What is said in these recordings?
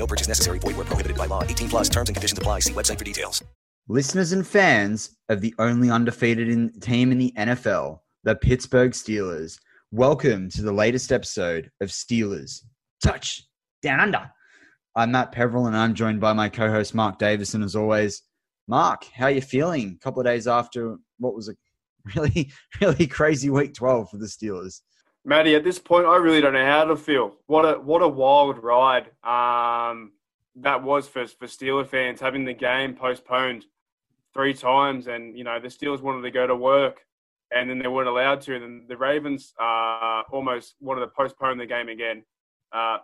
No purchase necessary. Void where prohibited by law. 18 plus terms and conditions apply. See website for details. Listeners and fans of the only undefeated in, team in the NFL, the Pittsburgh Steelers, welcome to the latest episode of Steelers Touch Down Under. I'm Matt Peveril and I'm joined by my co-host Mark Davison as always. Mark, how are you feeling? A couple of days after what was a really, really crazy week 12 for the Steelers. Matty, at this point, I really don't know how to feel. What a what a wild ride um, that was for for Steeler fans having the game postponed three times, and you know the Steelers wanted to go to work, and then they weren't allowed to, and then the Ravens uh, almost wanted to postpone the game again. Uh,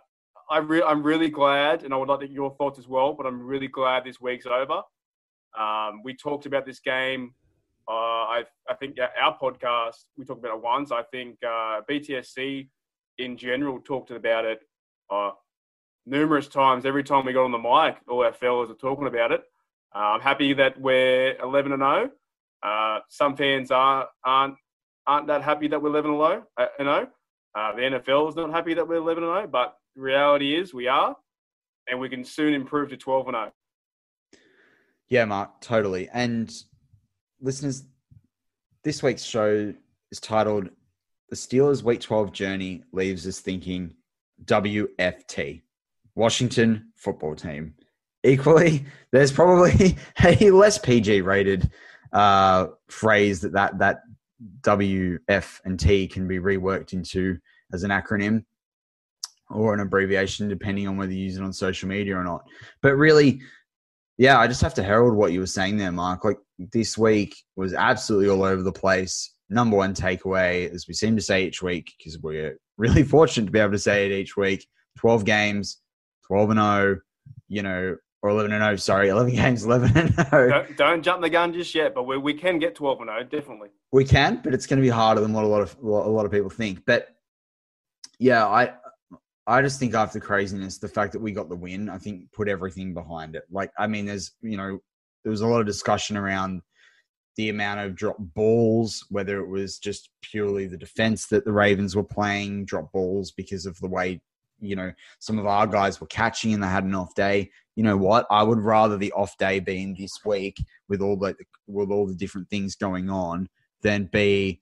I I'm really glad, and I would like to your thoughts as well. But I'm really glad this week's over. Um, we talked about this game uh, I, I think our podcast, we talked about it once. I think uh, BTSC in general talked about it uh, numerous times. Every time we got on the mic, all our fellas are talking about it. Uh, I'm happy that we're 11 and 0. Uh, some fans are, aren't aren't that happy that we're 11 and 0. Uh, the NFL is not happy that we're 11 and 0, but reality is we are, and we can soon improve to 12 and 0. Yeah, Mark, totally. And listeners, this week's show is titled The Steelers Week 12 Journey Leaves Us Thinking WFT, Washington Football Team. Equally, there's probably a less PG rated uh, phrase that, that that WF and T can be reworked into as an acronym or an abbreviation, depending on whether you use it on social media or not. But really, yeah, I just have to herald what you were saying there, Mark. Like this week was absolutely all over the place. Number one takeaway, as we seem to say each week, because we're really fortunate to be able to say it each week 12 games, 12 and 0, you know, or 11 and 0, sorry, 11 games, 11 and 0. Don't, don't jump the gun just yet, but we, we can get 12 and 0, definitely. We can, but it's going to be harder than what a lot of a lot of people think. But yeah, I I just think after craziness, the fact that we got the win, I think put everything behind it. Like, I mean, there's, you know, there was a lot of discussion around the amount of drop balls, whether it was just purely the defense that the Ravens were playing, drop balls because of the way, you know, some of our guys were catching and they had an off day. You know what? I would rather the off day be in this week with all the with all the different things going on than be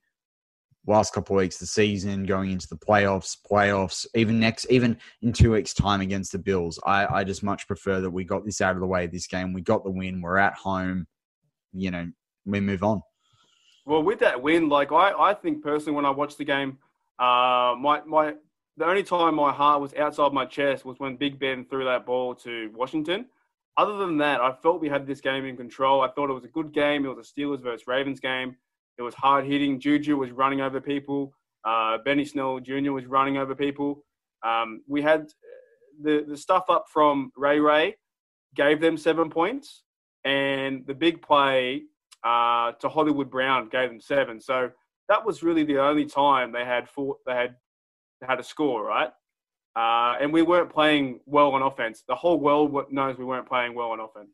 last couple of weeks of the season, going into the playoffs, playoffs, even next, even in two weeks' time against the Bills. I, I just much prefer that we got this out of the way this game. We got the win. We're at home. You know, we move on. Well, with that win, like I, I think personally, when I watched the game, uh, my my the only time my heart was outside my chest was when Big Ben threw that ball to Washington. Other than that, I felt we had this game in control. I thought it was a good game. It was a Steelers versus Ravens game. It was hard hitting. Juju was running over people. Uh, Benny Snell Jr. was running over people. Um, we had the, the stuff up from Ray Ray gave them seven points, and the big play uh, to Hollywood Brown gave them seven. So that was really the only time they had four, they had had a score, right? Uh, and we weren't playing well on offense. The whole world knows we weren't playing well on offense.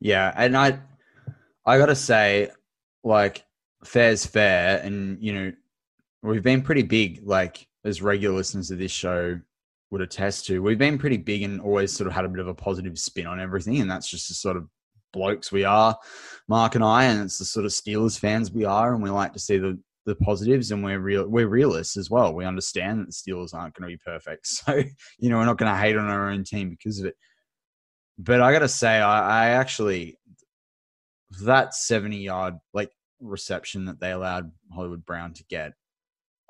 Yeah, and I, I gotta say, like, fair's fair, and you know, we've been pretty big, like as regular listeners of this show would attest to. We've been pretty big and always sort of had a bit of a positive spin on everything, and that's just the sort of blokes we are, Mark and I, and it's the sort of Steelers fans we are, and we like to see the the positives and we're real we're realists as well. We understand that the Steelers aren't going to be perfect. So, you know, we're not going to hate on our own team because of it. But I gotta say, I, I actually that 70 yard like reception that they allowed Hollywood Brown to get,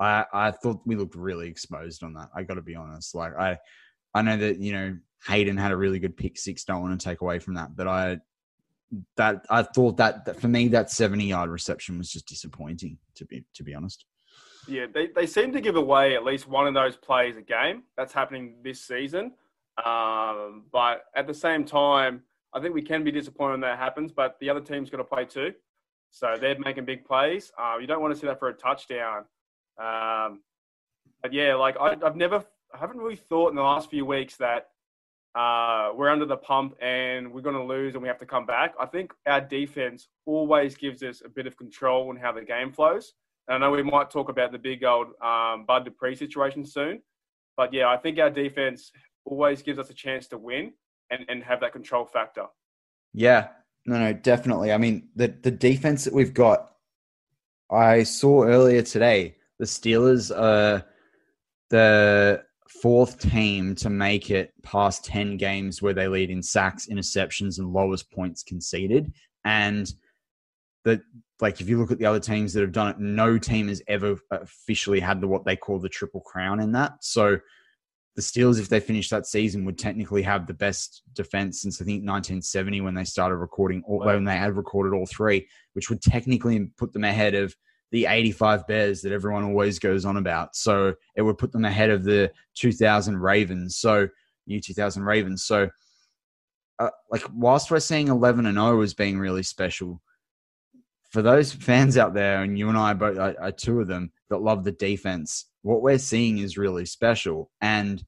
I I thought we looked really exposed on that. I gotta be honest. Like I I know that, you know, Hayden had a really good pick six, don't want to take away from that, but I that I thought that, that for me that 70 yard reception was just disappointing to be to be honest. Yeah, they, they seem to give away at least one of those plays a game. That's happening this season. Um, but at the same time, I think we can be disappointed when that happens, but the other team's got to play too. So they're making big plays. Uh, you don't want to see that for a touchdown. Um, but yeah, like I, I've never, I haven't really thought in the last few weeks that uh, we're under the pump and we're going to lose and we have to come back. I think our defense always gives us a bit of control on how the game flows. And I know we might talk about the big old um, Bud Dupree situation soon, but yeah, I think our defense always gives us a chance to win and, and have that control factor. Yeah, no, no, definitely. I mean, the the defense that we've got, I saw earlier today, the Steelers are the fourth team to make it past 10 games where they lead in sacks, interceptions, and lowest points conceded. And that, like, if you look at the other teams that have done it, no team has ever officially had the what they call the triple crown in that. So the Steelers, if they finish that season, would technically have the best defense since I think 1970 when they started recording, all, wow. when they had recorded all three, which would technically put them ahead of the 85 Bears that everyone always goes on about. So it would put them ahead of the 2000 Ravens. So new 2000 Ravens. So uh, like whilst we're seeing 11 and 0 as being really special for those fans out there, and you and I both are, are two of them that love the defense. What we're seeing is really special, and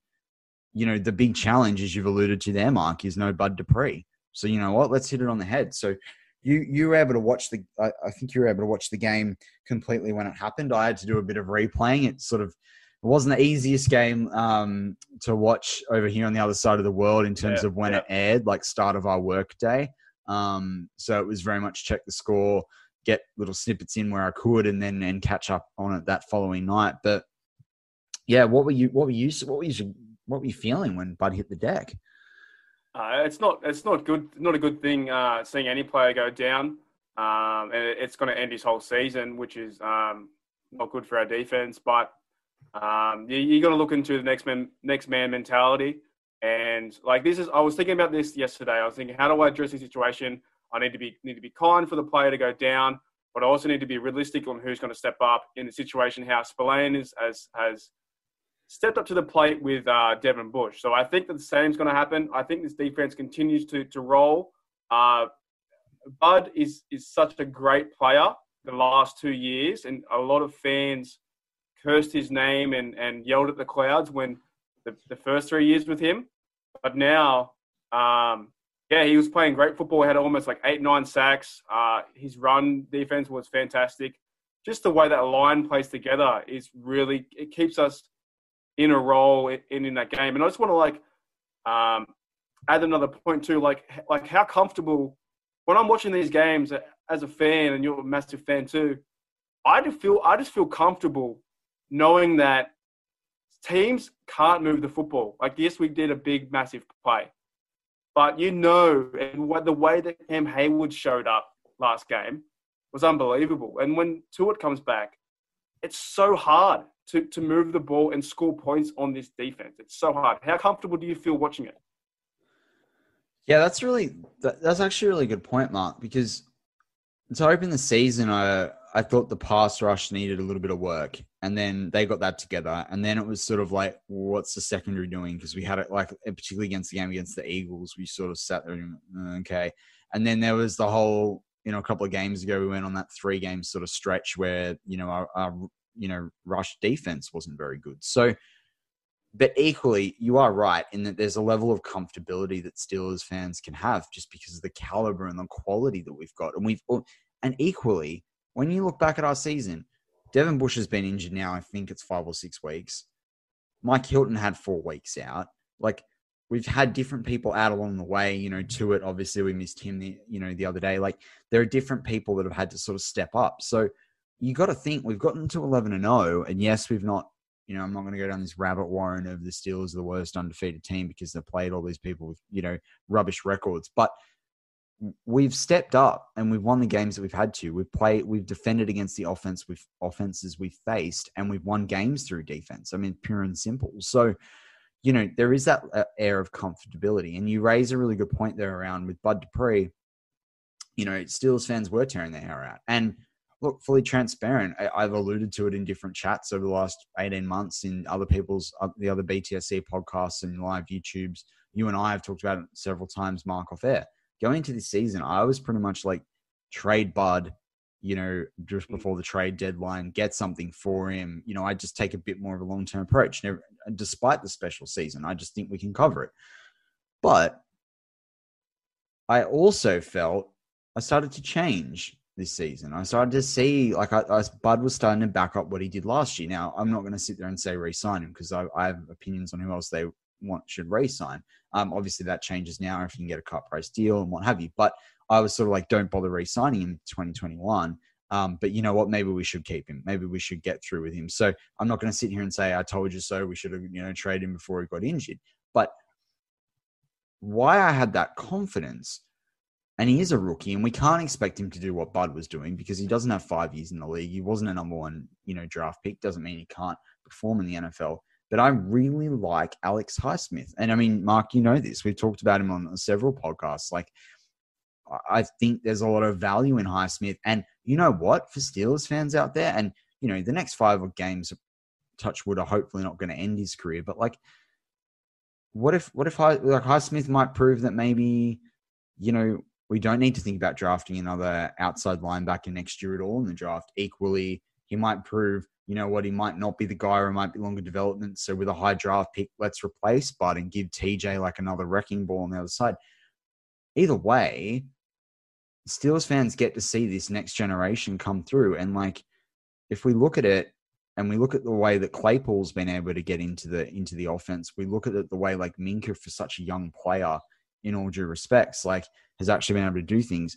you know the big challenge, as you've alluded to there, Mark, is no Bud Dupree. So you know what? Let's hit it on the head. So you you were able to watch the I, I, think you were able to watch the game completely when it happened. I had to do a bit of replaying. It sort of it wasn't the easiest game um, to watch over here on the other side of the world in terms yeah, of when yeah. it aired, like start of our work day. Um, so it was very much check the score, get little snippets in where I could, and then and catch up on it that following night. But yeah, what were you what were you what were you what were you feeling when Bud hit the deck? Uh, it's not it's not good not a good thing uh, seeing any player go down, um, and it's going to end his whole season, which is um, not good for our defense. But um, you, you got to look into the next man next man mentality, and like this is I was thinking about this yesterday. I was thinking, how do I address the situation? I need to be need to be kind for the player to go down, but I also need to be realistic on who's going to step up in the situation. How Spillane is as has stepped up to the plate with uh, Devin Bush. So I think that the same is going to happen. I think this defense continues to to roll. Uh, Bud is is such a great player the last two years, and a lot of fans cursed his name and, and yelled at the clouds when the, the first three years with him. But now, um, yeah, he was playing great football. He had almost like eight, nine sacks. Uh, his run defense was fantastic. Just the way that line plays together is really, it keeps us in a role in, in that game. And I just want to like um, add another point too, like like how comfortable when I'm watching these games as a fan, and you're a massive fan too. I just feel I just feel comfortable knowing that teams can't move the football. Like yes, we did a big massive play, but you know, and what the way that Cam Heyward showed up last game was unbelievable. And when Tuitt comes back, it's so hard to, to move the ball and score points on this defense. It's so hard. How comfortable do you feel watching it? Yeah, that's really that, that's actually a really good point, Mark. Because to open the season, I I thought the pass rush needed a little bit of work, and then they got that together, and then it was sort of like, what's the secondary doing? Because we had it like particularly against the game against the Eagles, we sort of sat there and okay, and then there was the whole you know a couple of games ago we went on that three game sort of stretch where you know our, our you know rush defense wasn't very good, so but equally, you are right in that there's a level of comfortability that Steelers fans can have just because of the caliber and the quality that we've got. And we've and equally, when you look back at our season, Devin Bush has been injured now. I think it's five or six weeks. Mike Hilton had four weeks out. Like we've had different people out along the way. You know, Tuitt obviously we missed him the you know the other day. Like there are different people that have had to sort of step up. So you got to think we've gotten to eleven and 0. and yes, we've not you know, I'm not going to go down this rabbit warren of the Steelers the worst undefeated team because they've played all these people with, you know, rubbish records. But we've stepped up and we've won the games that we've had to. We've played, we've defended against the offense with offenses we've faced, and we've won games through defense. I mean, pure and simple. So, you know, there is that uh, air of comfortability. And you raise a really good point there around with Bud Dupree. You know, Steelers fans were tearing their hair out. And look, fully transparent. I, have alluded to it in different chats over the last 18 months in other people's, uh, the other BTSC podcasts and live YouTubes. You and I have talked about it several times, Mark, off air. Going into this season, I was pretty much like trade Bud, you know, just before the trade deadline, get something for him. You know, I just take a bit more of a long term approach. Never, despite the special season, I just think we can cover it. But I also felt I started to change this season. I started to see like I, I, Bud was starting to back up what he did last year. Now I'm not going to sit there and say re-sign him because I, I, have opinions on who else they want should re-sign. Um, obviously that changes now if you can get a cut price deal and what have you. But I was sort of like, don't bother re-signing him 2021. Um, but you know what? Maybe we should keep him. Maybe we should get through with him. So I'm not going to sit here and say I told you so. We should have you know traded him before he got injured. But why I had that confidence and he is a rookie, and we can't expect him to do what Bud was doing because he doesn't have five years in the league. He wasn't a number one, you know, draft pick. Doesn't mean he can't perform in the NFL. But I really like Alex Highsmith, and I mean, Mark, you know this. We've talked about him on several podcasts. Like, I think there's a lot of value in Highsmith, and you know what, for Steelers fans out there, and you know, the next five games, Touchwood are hopefully not going to end his career, but like, what if, what if High, like Highsmith might prove that maybe, you know, we don't need to think about drafting another outside linebacker next year at all in the draft. Equally, he might prove, you know what, he might not be the guy or might be longer development. So with a high draft pick, let's replace Bud and give TJ like another wrecking ball on the other side. Either way, Steelers fans get to see this next generation come through. And like, if we look at it and we look at the way that Claypool's been able to get into the into the offense, we look at it the way like Minkah for such a young player in all due respects, like has actually been able to do things.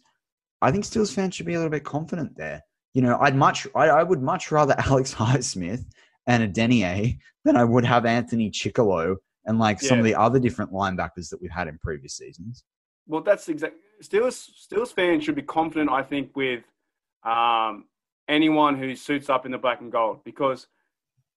I think Steelers fans should be a little bit confident there. You know, I'd much, I, I would much rather Alex Highsmith and Adeniyi than I would have Anthony Chickillo and like yeah. some of the other different linebackers that we've had in previous seasons. Well, that's exactly Steelers. Steelers fans should be confident. I think with um, anyone who suits up in the black and gold because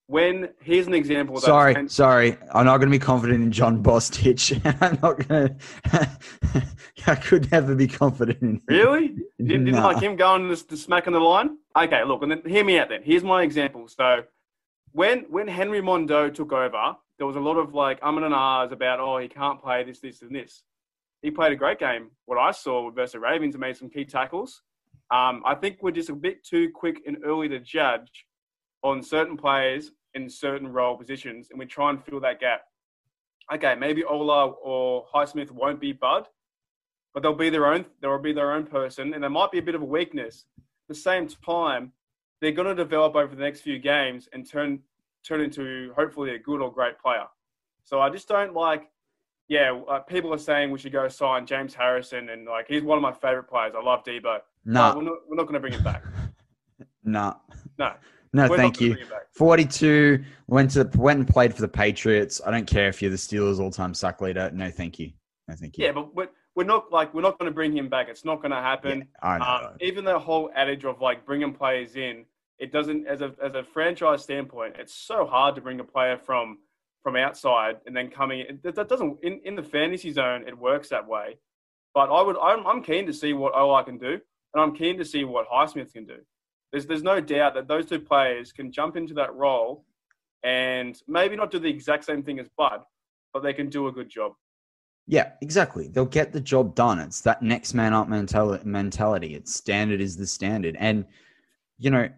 when here's an example. sorry, ten- sorry, I'm not going to be confident in Jon Bostic. I'm not going to. I could never be confident in. Him. Really? You didn't nah. like him going to, to smack on the line? Okay, look, and then hear me out. Then here's my example. So, when when Henry Mondo took over, there was a lot of like um and ahs about oh he can't play this this and this. He played a great game. What I saw with versus the Ravens and made some key tackles. Um, I think we're just a bit too quick and early to judge on certain players in certain role positions, and we try and fill that gap. Okay, maybe Ola or Highsmith won't be Bud, but they'll be their own. They'll be their own person, and there might be a bit of a weakness. At the same time, they're going to develop over the next few games and turn turn into hopefully a good or great player. So I just don't like. Yeah, uh, people are saying we should go sign James Harrison, and like he's one of my favorite players. I love Deebo. No, nah. we're not, we're not going to bring him back. no. No. No, We're thank you. 42 went to went and played for the Patriots. I don't care if you're the Steelers all-time sack leader. No, thank you. No, thank you. Yeah, but we're, we're not like we're not going to bring him back. It's not going to happen. Yeah, I know. Um, even the whole adage of like bringing players in, it doesn't as a as a franchise standpoint, it's so hard to bring a player from from outside and then coming in. That, that doesn't in, in the fantasy zone it works that way. But I would I'm, I'm keen to see what OI can do, and I'm keen to see what Highsmith can do. There's there's no doubt that those two players can jump into that role and maybe not do the exact same thing as Bud, but they can do a good job. Yeah, exactly. They'll get the job done. It's that next man up mentality. It's standard is the standard. And, you know,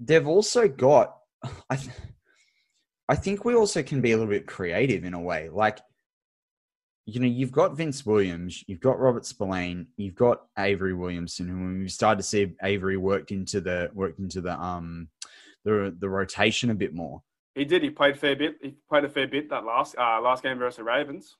they've also got, I, I think we also can be a little bit creative in a way. Like, you know, you've got Vince Williams, you've got Robert Spillane, you've got Avery Williamson, who we've started to see Avery worked into the worked into the um the the rotation a bit more. He did. He played a fair bit. He played a fair bit that last uh, last game versus the Ravens.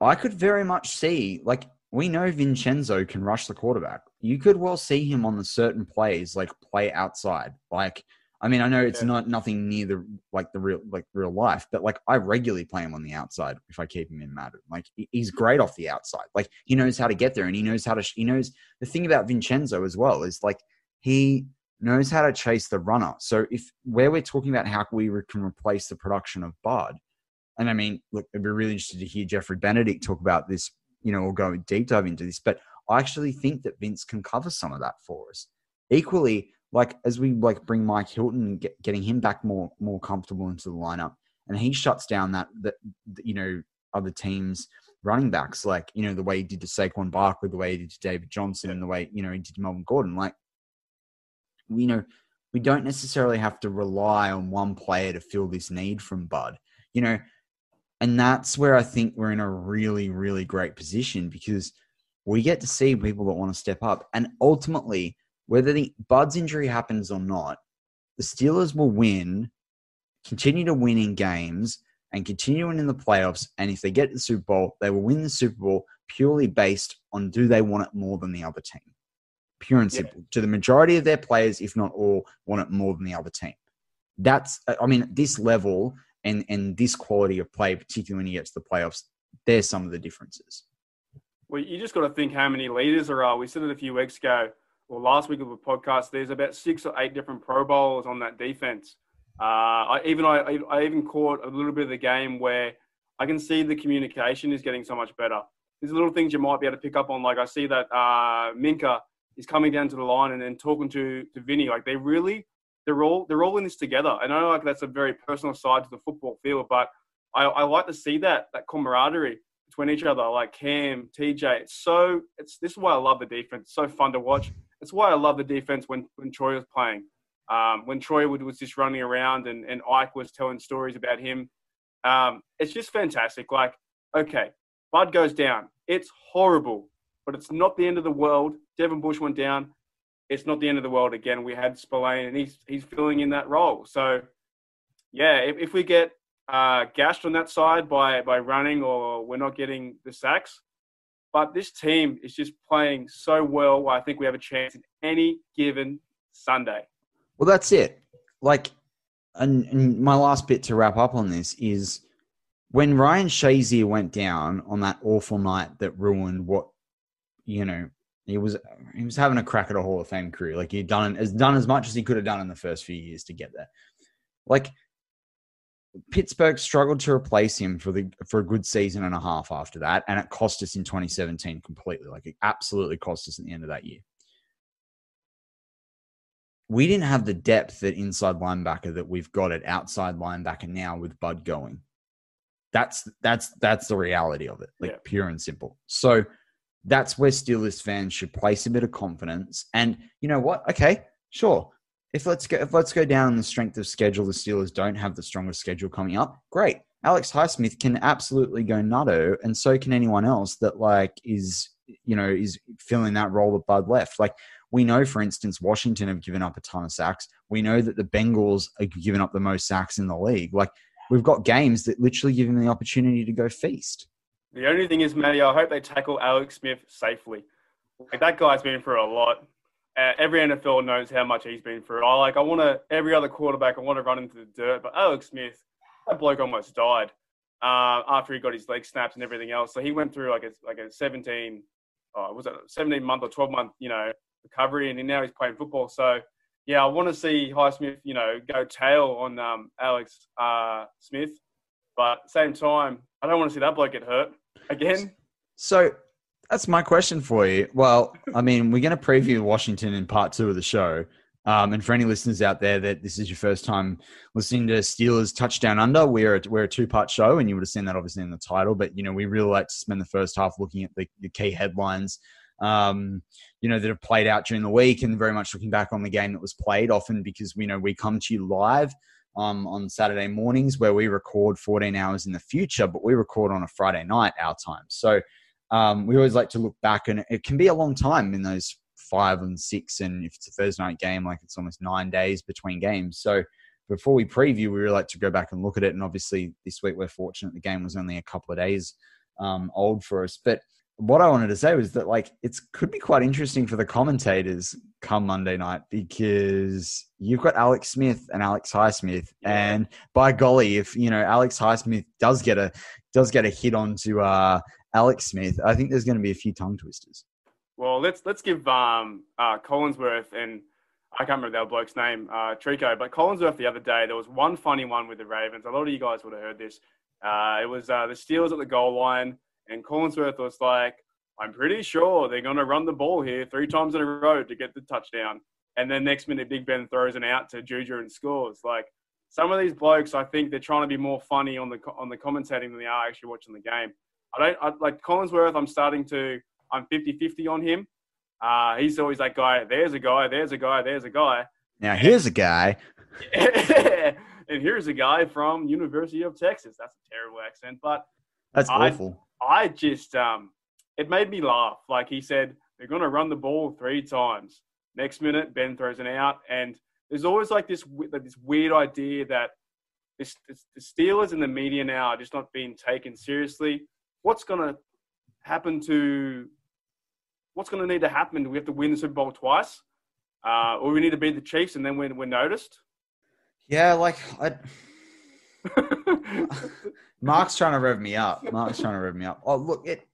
I could very much see, like, we know Vincenzo can rush the quarterback. You could well see him on the certain plays, like play outside. Like, I mean, I know it's yeah. not nothing near the like the real like real life, but like I regularly play him on the outside if I keep him in Madden. Like he's hmm. great off the outside. Like he knows how to get there, and he knows how to. He knows the thing about Vincenzo as well is like he knows how to chase the runner. So if where we're talking about how we can replace the production of Bud, and I mean, look, I'd be really interested to hear Jeffrey Benedict talk about this. You know, we'll go deep dive into this, but I actually think that Vince can cover some of that for us. Equally, like as we like bring Mike Hilton, get, getting him back more more comfortable into the lineup, and he shuts down that that you know other teams running backs, like you know the way he did to Saquon Barkley, the way he did to David Johnson, and the way you know he did to Melvin Gordon. Like, you know, we don't necessarily have to rely on one player to fill this need from Bud. You know, and that's where I think we're in a really, really great position because we get to see people that want to step up. And ultimately, whether the Bud's injury happens or not, the Steelers will win, continue to win in games, and continue in the playoffs. And if they get the Super Bowl, they will win the Super Bowl purely based on do they want it more than the other team. Pure and simple. Yeah. Do the majority of their players, if not all, want it more than the other team? That's, I mean, this level and and this quality of play, particularly when you get to the playoffs, there's some of the differences. Well, you just got to think how many leaders there are. We said it a few weeks ago, or last week of the podcast. There's about six or eight different Pro Bowls on that defense. Uh, I even I, I even caught a little bit of the game where I can see the communication is getting so much better. There's little things you might be able to pick up on. Like I see that uh, Minkah is coming down to the line and then talking to to Vinny. Like they really they're all they're all in this together. And I know like that's a very personal side to the football field, but I, I like to see that that camaraderie between each other, like Cam, TJ. It's so it's this is why I love the defense. It's so fun to watch. It's why I love the defense when when Troy was playing. Um, when Troy was just running around and, and Ike was telling stories about him. Um, it's just fantastic. Like, okay, Bud goes down. It's horrible, but it's not the end of the world. Devin Bush went down it's not the end of the world. Again, we had Spillane, and he's he's filling in that role. So, yeah, if, if we get uh, gashed on that side by by running, or we're not getting the sacks, but this team is just playing so well. I think we have a chance in any given Sunday. Well, that's it. Like, and, and my last bit to wrap up on this is when Ryan Shazier went down on that awful night that ruined what you know he was he was having a crack at a Hall of Fame career. Like he'd done as done as much as he could have done in the first few years to get there. Like Pittsburgh struggled to replace him for the for a good season and a half after that, and it cost us in 2017 completely. Like it absolutely cost us at the end of that year. We didn't have the depth at inside linebacker that we've got at outside linebacker now with Bud going. That's that's that's the reality of it, like yeah. pure and simple. So that's where Steelers fans should place a bit of confidence. And you know what? Okay, sure. If let's go, if let's go down the strength of schedule, the Steelers don't have the strongest schedule coming up. Great, Alex Highsmith can absolutely go nutto, and so can anyone else that like is you know is filling that role that Bud left. Like we know, for instance, Washington have given up a ton of sacks. We know that the Bengals are giving up the most sacks in the league. Like we've got games that literally give them the opportunity to go feast. The only thing is, Matty, I hope they tackle Alex Smith safely. Like that guy's been through a lot. Uh, every NFL knows how much he's been through. I like. I want to every other quarterback. I want to run into the dirt, but Alex Smith, that bloke almost died uh, after he got his leg snapped and everything else. So he went through like a like a 17, oh, was it 17 month or 12 month, you know, recovery, and now he's playing football. So yeah, I want to see Highsmith, you know, go tail on um, Alex uh, Smith, but same time, I don't want to see that bloke get hurt again. So that's my question for you. Well, I mean, we're going to preview Washington in part two of the show. Um, and for any listeners out there that this is your first time listening to Steelers Touchdown Under, we're a, we're a two part show, and you would have seen that obviously in the title. But you know, we really like to spend the first half looking at the, the key headlines, um, you know, that have played out during the week, and very much looking back on the game that was played. Often because we know we come to you live um, on Saturday mornings where we record 14 hours in the future, but we record on a Friday night our time. So um, we always like to look back, and it can be a long time in those five and six. And if it's a Thursday night game, like it's almost nine days between games. So before we preview, we really like to go back and look at it. And obviously, this week we're fortunate the game was only a couple of days um, old for us. But what I wanted to say was that like it could be quite interesting for the commentators come Monday night because you've got Alex Smith and Alex Highsmith, yeah. and by golly, if you know Alex Highsmith does get a does get a hit onto uh, Alex Smith, I think there's going to be a few tongue twisters. Well, let's let's give um, uh, Collinsworth and I can't remember that bloke's name, uh, Tirico, but Collinsworth the other day there was one funny one with the Ravens. A lot of you guys would have heard this. Uh, it was uh, the Steelers at the goal line, and Collinsworth was like, "I'm pretty sure they're going to run the ball here three times in a row to get the touchdown." And then next minute, Big Ben throws an out to Juju and scores. Like some of these blokes, I think they're trying to be more funny on the on the commentating than they are actually watching the game. I don't I, like Collinsworth. I'm starting to I'm 50 50 on him. Uh, he's always that guy. There's a guy. There's a guy. There's a guy. Now here's a guy. and here's a guy from University of Texas. That's a terrible accent, but that's I, awful. I just um, it made me laugh. Like he said, they're going to run the ball three times. Next minute, Ben throws it out, and there's always like this this weird idea that this, this, the Steelers and the media now are just not being taken seriously. What's going to happen to what's going to need to happen? Do we have to win the Super Bowl twice, uh, or we need to beat the Chiefs and then we're, we're noticed? Yeah, like I. Mark's trying to rev me up. Mark's trying to rev me up. Oh, look, it.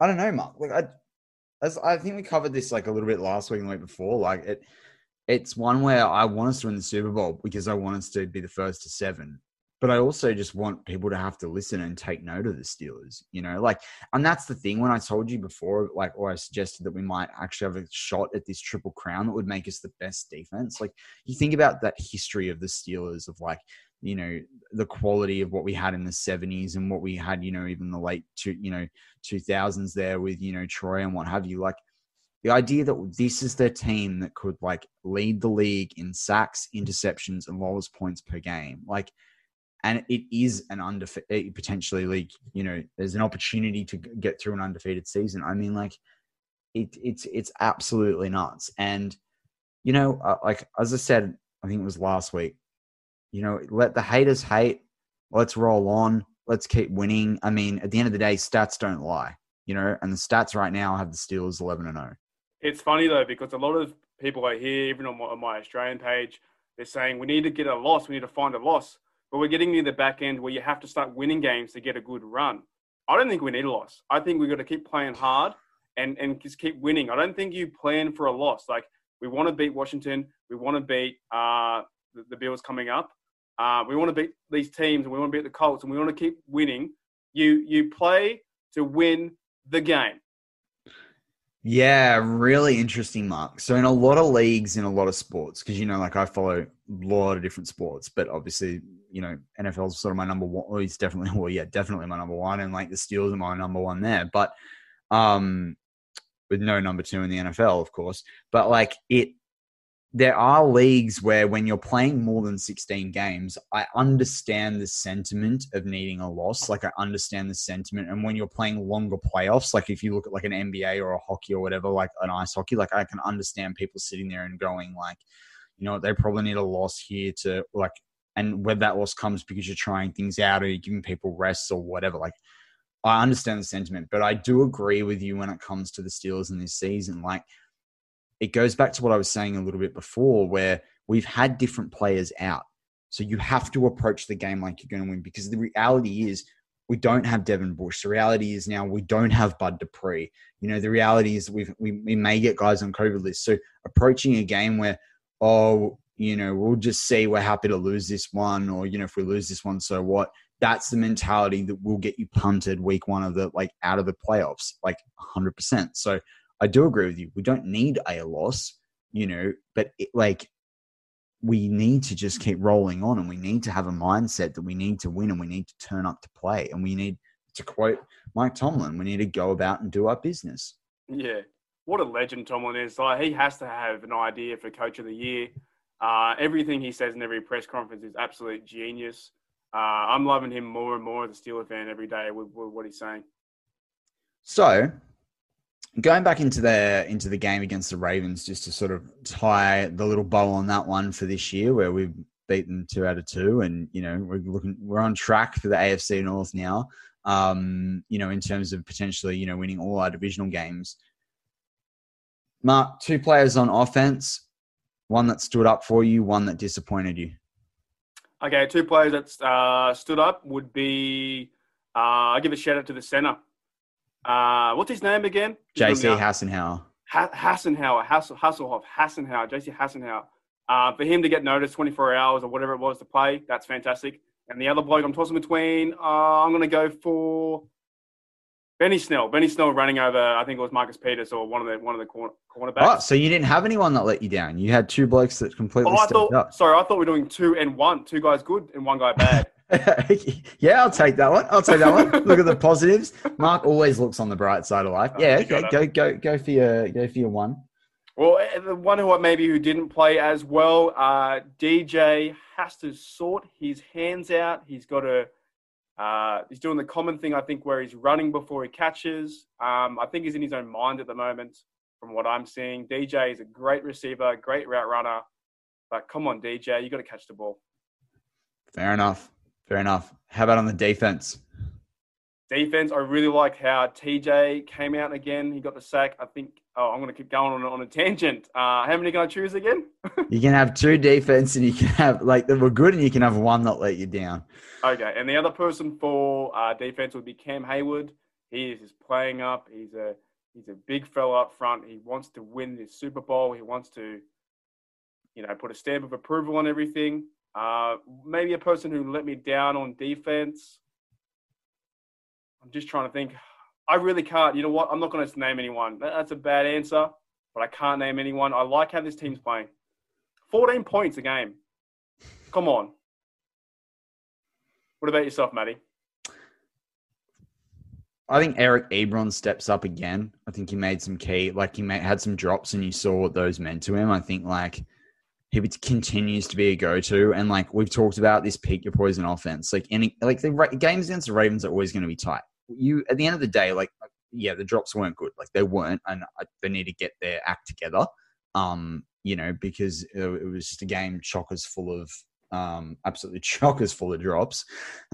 I don't know, Mark. I, as I think we covered this like a little bit last week and the week before. Like it, it's one where I want us to win the Super Bowl because I want us to be the first to seven but I also just want people to have to listen and take note of the Steelers, you know, like, and that's the thing. When I told you before, like, or I suggested that we might actually have a shot at this triple crown that would make us the best defense. Like, you think about that history of the Steelers of like, you know, the quality of what we had in the 70s and what we had, you know, even the late two, you know, 2000s there with, you know, Troy and what have you. Like, the idea that this is the team that could like lead the league in sacks, interceptions, and lowest points per game. Like, and it is an undefeated potentially like you know there's an opportunity to get through an undefeated season. I mean like it, it's it's absolutely nuts. And you know uh, like as i said i think it was last week you know let the haters hate. Let's roll on. Let's keep winning. I mean at the end of the day stats don't lie you know and the stats right now have the steelers 11 and 0 it's funny though because a lot of people I hear even on my, on my australian page they're saying we need to get a loss. We need to find a loss but we're getting near the back end where you have to start winning games to get a good run. I don't think we need a loss. I think we've got to keep playing hard and, and just keep winning. I don't think you plan for a loss. Like, we want to beat Washington. We want to beat uh, the, the, Bills coming up. Uh, we want to beat these teams and we want to beat the Colts and we want to keep winning. You, you play to win the game. Yeah, really interesting, Mark. So, in a lot of leagues, in a lot of sports, because you know, like I follow a lot of different sports, but obviously, you know, NFL is sort of my number one. Well, he's definitely, well, yeah, definitely my number one, and like the Steelers are my number one there. But, um, with no number two in the NFL, of course. But like it, there are leagues where when you're playing more than 16 games, I understand the sentiment of needing a loss. Like I understand the sentiment. And when you're playing longer playoffs, like if you look at like an NBA or a hockey or whatever, like an ice hockey, like I can understand people sitting there and going like, you know, they probably need a loss here to like, and whether that loss comes because you're trying things out or you're giving people rests or whatever, like I understand the sentiment, but I do agree with you when it comes to the Steelers in this season. Like it goes back to what I was saying a little bit before, where we've had different players out. So you have to approach the game like you're going to win because the reality is we don't have Devin Bush. The reality is now we don't have Bud Dupree. You know, the reality is we we may get guys on COVID list. So approaching a game where oh, you know, we'll just see. We're happy to lose this one, or you know, if we lose this one, so what? That's the mentality that will get you punted week one of the like out of the playoffs, like 100%. So I do agree with you. We don't need a loss, you know, but it, like we need to just keep rolling on and we need to have a mindset that we need to win and we need to turn up to play and we need to quote Mike Tomlin, we need to go about and do our business. Yeah. What a legend Tomlin is. Like he has to have an idea for coach of the year. Uh, everything he says in every press conference is absolute genius. Uh, I'm loving him more and more as a Steeler fan every day with, with what he's saying. So, going back into the into the game against the Ravens, just to sort of tie the little bow on that one for this year, where we've beaten two out of two, and you know we're looking we're on track for the AFC North now. Um, you know, in terms of potentially you know winning all our divisional games. Mark, two players on offense, one that stood up for you, one that disappointed you. Okay, two players that uh, stood up would be. Uh, I give a shout out to the center. Uh, what's his name again? JC Hassenauer. Ha- Hassenauer, Hassel, Hasselhoff, Hassenauer, JC Hassenauer. Uh, for him to get noticed 24 hours or whatever it was to play, that's fantastic. And the other bloke I'm tossing between, uh, I'm going to go for Benny Snell. Benny Snell running over, I think it was Marcus Peters or one of the one of the corner, cornerbacks. Oh, so you didn't have anyone that let you down. You had two blokes that completely Oh, I stepped thought. up. Sorry, I thought we were doing two and one. Two guys good and one guy bad. yeah, I'll take that one. I'll take that one. Look at the positives. Mark always looks on the bright side of life. Yeah, okay, go go go for your go for your one. Well, eh, the one who maybe who didn't play as well, uh, DJ has to sort his hands out. He's got to. Uh, he's doing the common thing, I think, where he's running before he catches. Um, I think he's in his own mind at the moment, from what I'm seeing. DJ is a great receiver, great route runner, but come on, DJ, you got to catch the ball. Fair enough. Fair enough. How about on the defense? Defense, I really like how TJ came out again. He got the sack. I think. Oh, I'm going to keep going on, on a tangent. Uh, how many can I choose again? You can have two defense and you can have like that were good and you can have one that let you down. Okay, and the other person for uh, defense would be Cam Heyward. He is just playing up. He's a he's a big fella up front. He wants to win this Super Bowl. He wants to, you know, put a stamp of approval on everything. Uh, maybe a person who let me down on defense. I'm just trying to think. I really can't. You know what? I'm not going to name anyone. That's a bad answer, but I can't name anyone. I like how this team's playing. 14 points a game. Come on. What about yourself, Matty? I think Eric Ebron steps up again. I think he made some key, like he made, had some drops, and you saw what those meant to him. I think like he continues to be a go-to, and like we've talked about this pick your poison offense. Like any like the Ra- games against the Ravens are always going to be tight. You at the end of the day, like yeah, the drops weren't good. Like they weren't, and I, they need to get their act together. Um, you know, because it, it was just a game chockers full of um, absolutely chockers full of drops,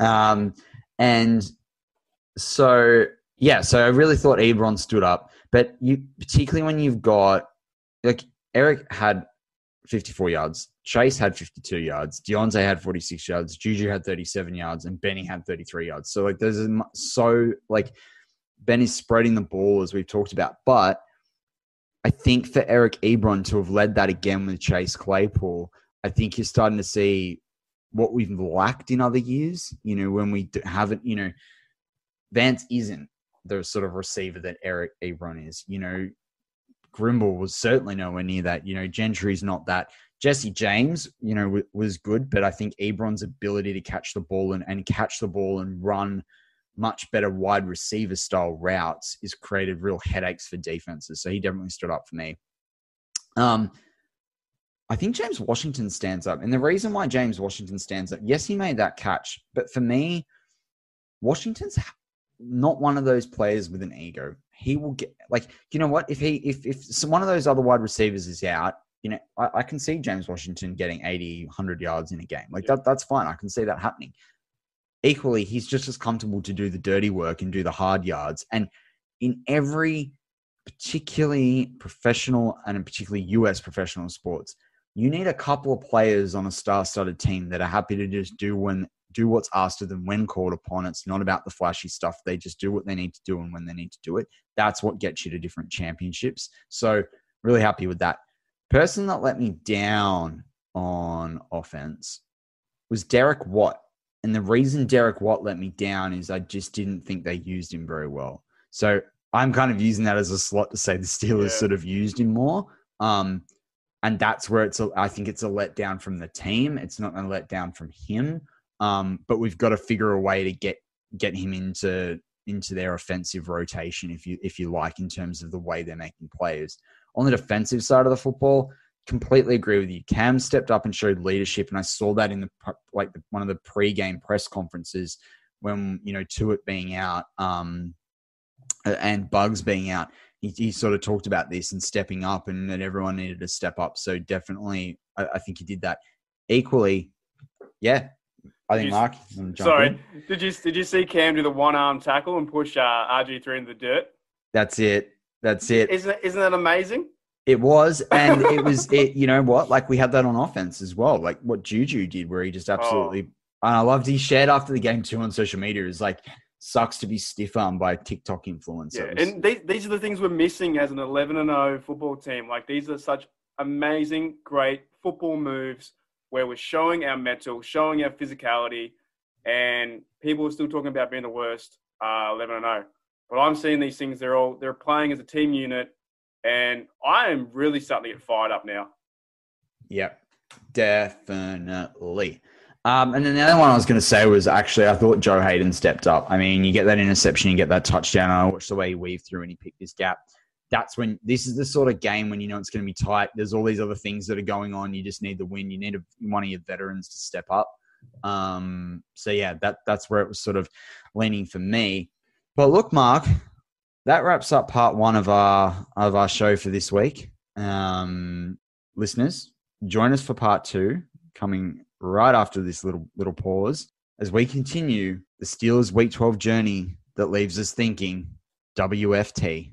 um, and so yeah, so I really thought Ebron stood up, but you particularly when you've got like Eric had 54 yards, Chase had 52 yards, Diontae had 46 yards, Juju had 37 yards, and Benny had 33 yards. So like there's so like Benny's spreading the ball as we've talked about, but I think for Eric Ebron to have led that again with Chase Claypool, I think you're starting to see what we've lacked in other years. You know, when we haven't, you know, Vance isn't the sort of receiver that Eric Ebron is. You know, Grimble was certainly nowhere near that. You know, Gentry's not that. Jesse James, you know, w- was good, but I think Ebron's ability to catch the ball and, and catch the ball and run much better wide receiver style routes is created real headaches for defenses. So he definitely stood up for me. Um, I think James Washington stands up. And the reason why James Washington stands up, yes, he made that catch, but for me, Washington's not one of those players with an ego. He will get like you know what if he if if some, one of those other wide receivers is out, you know I, I can see James Washington getting 80, 100 yards in a game. Like that that's fine. I can see that happening. Equally, he's just as comfortable to do the dirty work and do the hard yards. And in every particularly professional and particularly US professional sports, you need a couple of players on a star-studded team that are happy to just do when do what's asked of them when called upon. It's not about the flashy stuff. They just do what they need to do and when they need to do it. That's what gets you to different championships. So really happy with that. person that let me down on offense was Derek Watt. And the reason Derek Watt let me down is I just didn't think they used him very well. So I'm kind of using that as a slot to say the Steelers Yeah. sort of used him more. Um, and that's where it's a, I think it's a letdown from the team. It's not a letdown from him. Um, but we've got to figure a way to get get him into into their offensive rotation, if you if you like, in terms of the way they're making plays. On the defensive side of the football, completely agree with you. Cam stepped up and showed leadership, and I saw that in the like the, one of the pre-game press conferences when you know Tuitt being out um, and Bugs being out. He, he sort of talked about this and stepping up, and that everyone needed to step up. So definitely, I, I think he did that. Equally, yeah, I think You- Mark. you wanna jump Sorry, in? did you did you see Cam do the one arm tackle and push uh, RG three into the dirt? that's it. That's it. Isn't isn't that amazing? It was, and it was. It you know what? Like we had that on offense as well. Like what Juju did, where he just absolutely. And I loved he shared after the game too on social media. Is like sucks to be stiff armed by TikTok influencer. Yeah, and these, these are the things we're missing as an 11 and 0 football team. Like these are such amazing, great football moves where we're showing our mettle, showing our physicality, and people are still talking about being the worst uh, 11 and 0. But I'm seeing these things. They're all they're playing as a team unit, and I am really starting to get fired up now. Yep, definitely. Um, and then the other one I was going to say was actually I thought Joe Haden stepped up. I mean, you get that interception, you get that touchdown. I watched the way he weaved through and he picked his gap. That's when this is the sort of game when you know it's going to be tight. There's all these other things that are going on. You just need the win. You need a, one of your veterans to step up. Um, so yeah, that that's where it was sort of leaning for me. But look, Mark, that wraps up part one of our of our show for this week. Um, listeners, join us for part two, coming right after this little little pause as we continue the Steelers Week 12 journey that leaves us thinking WFT.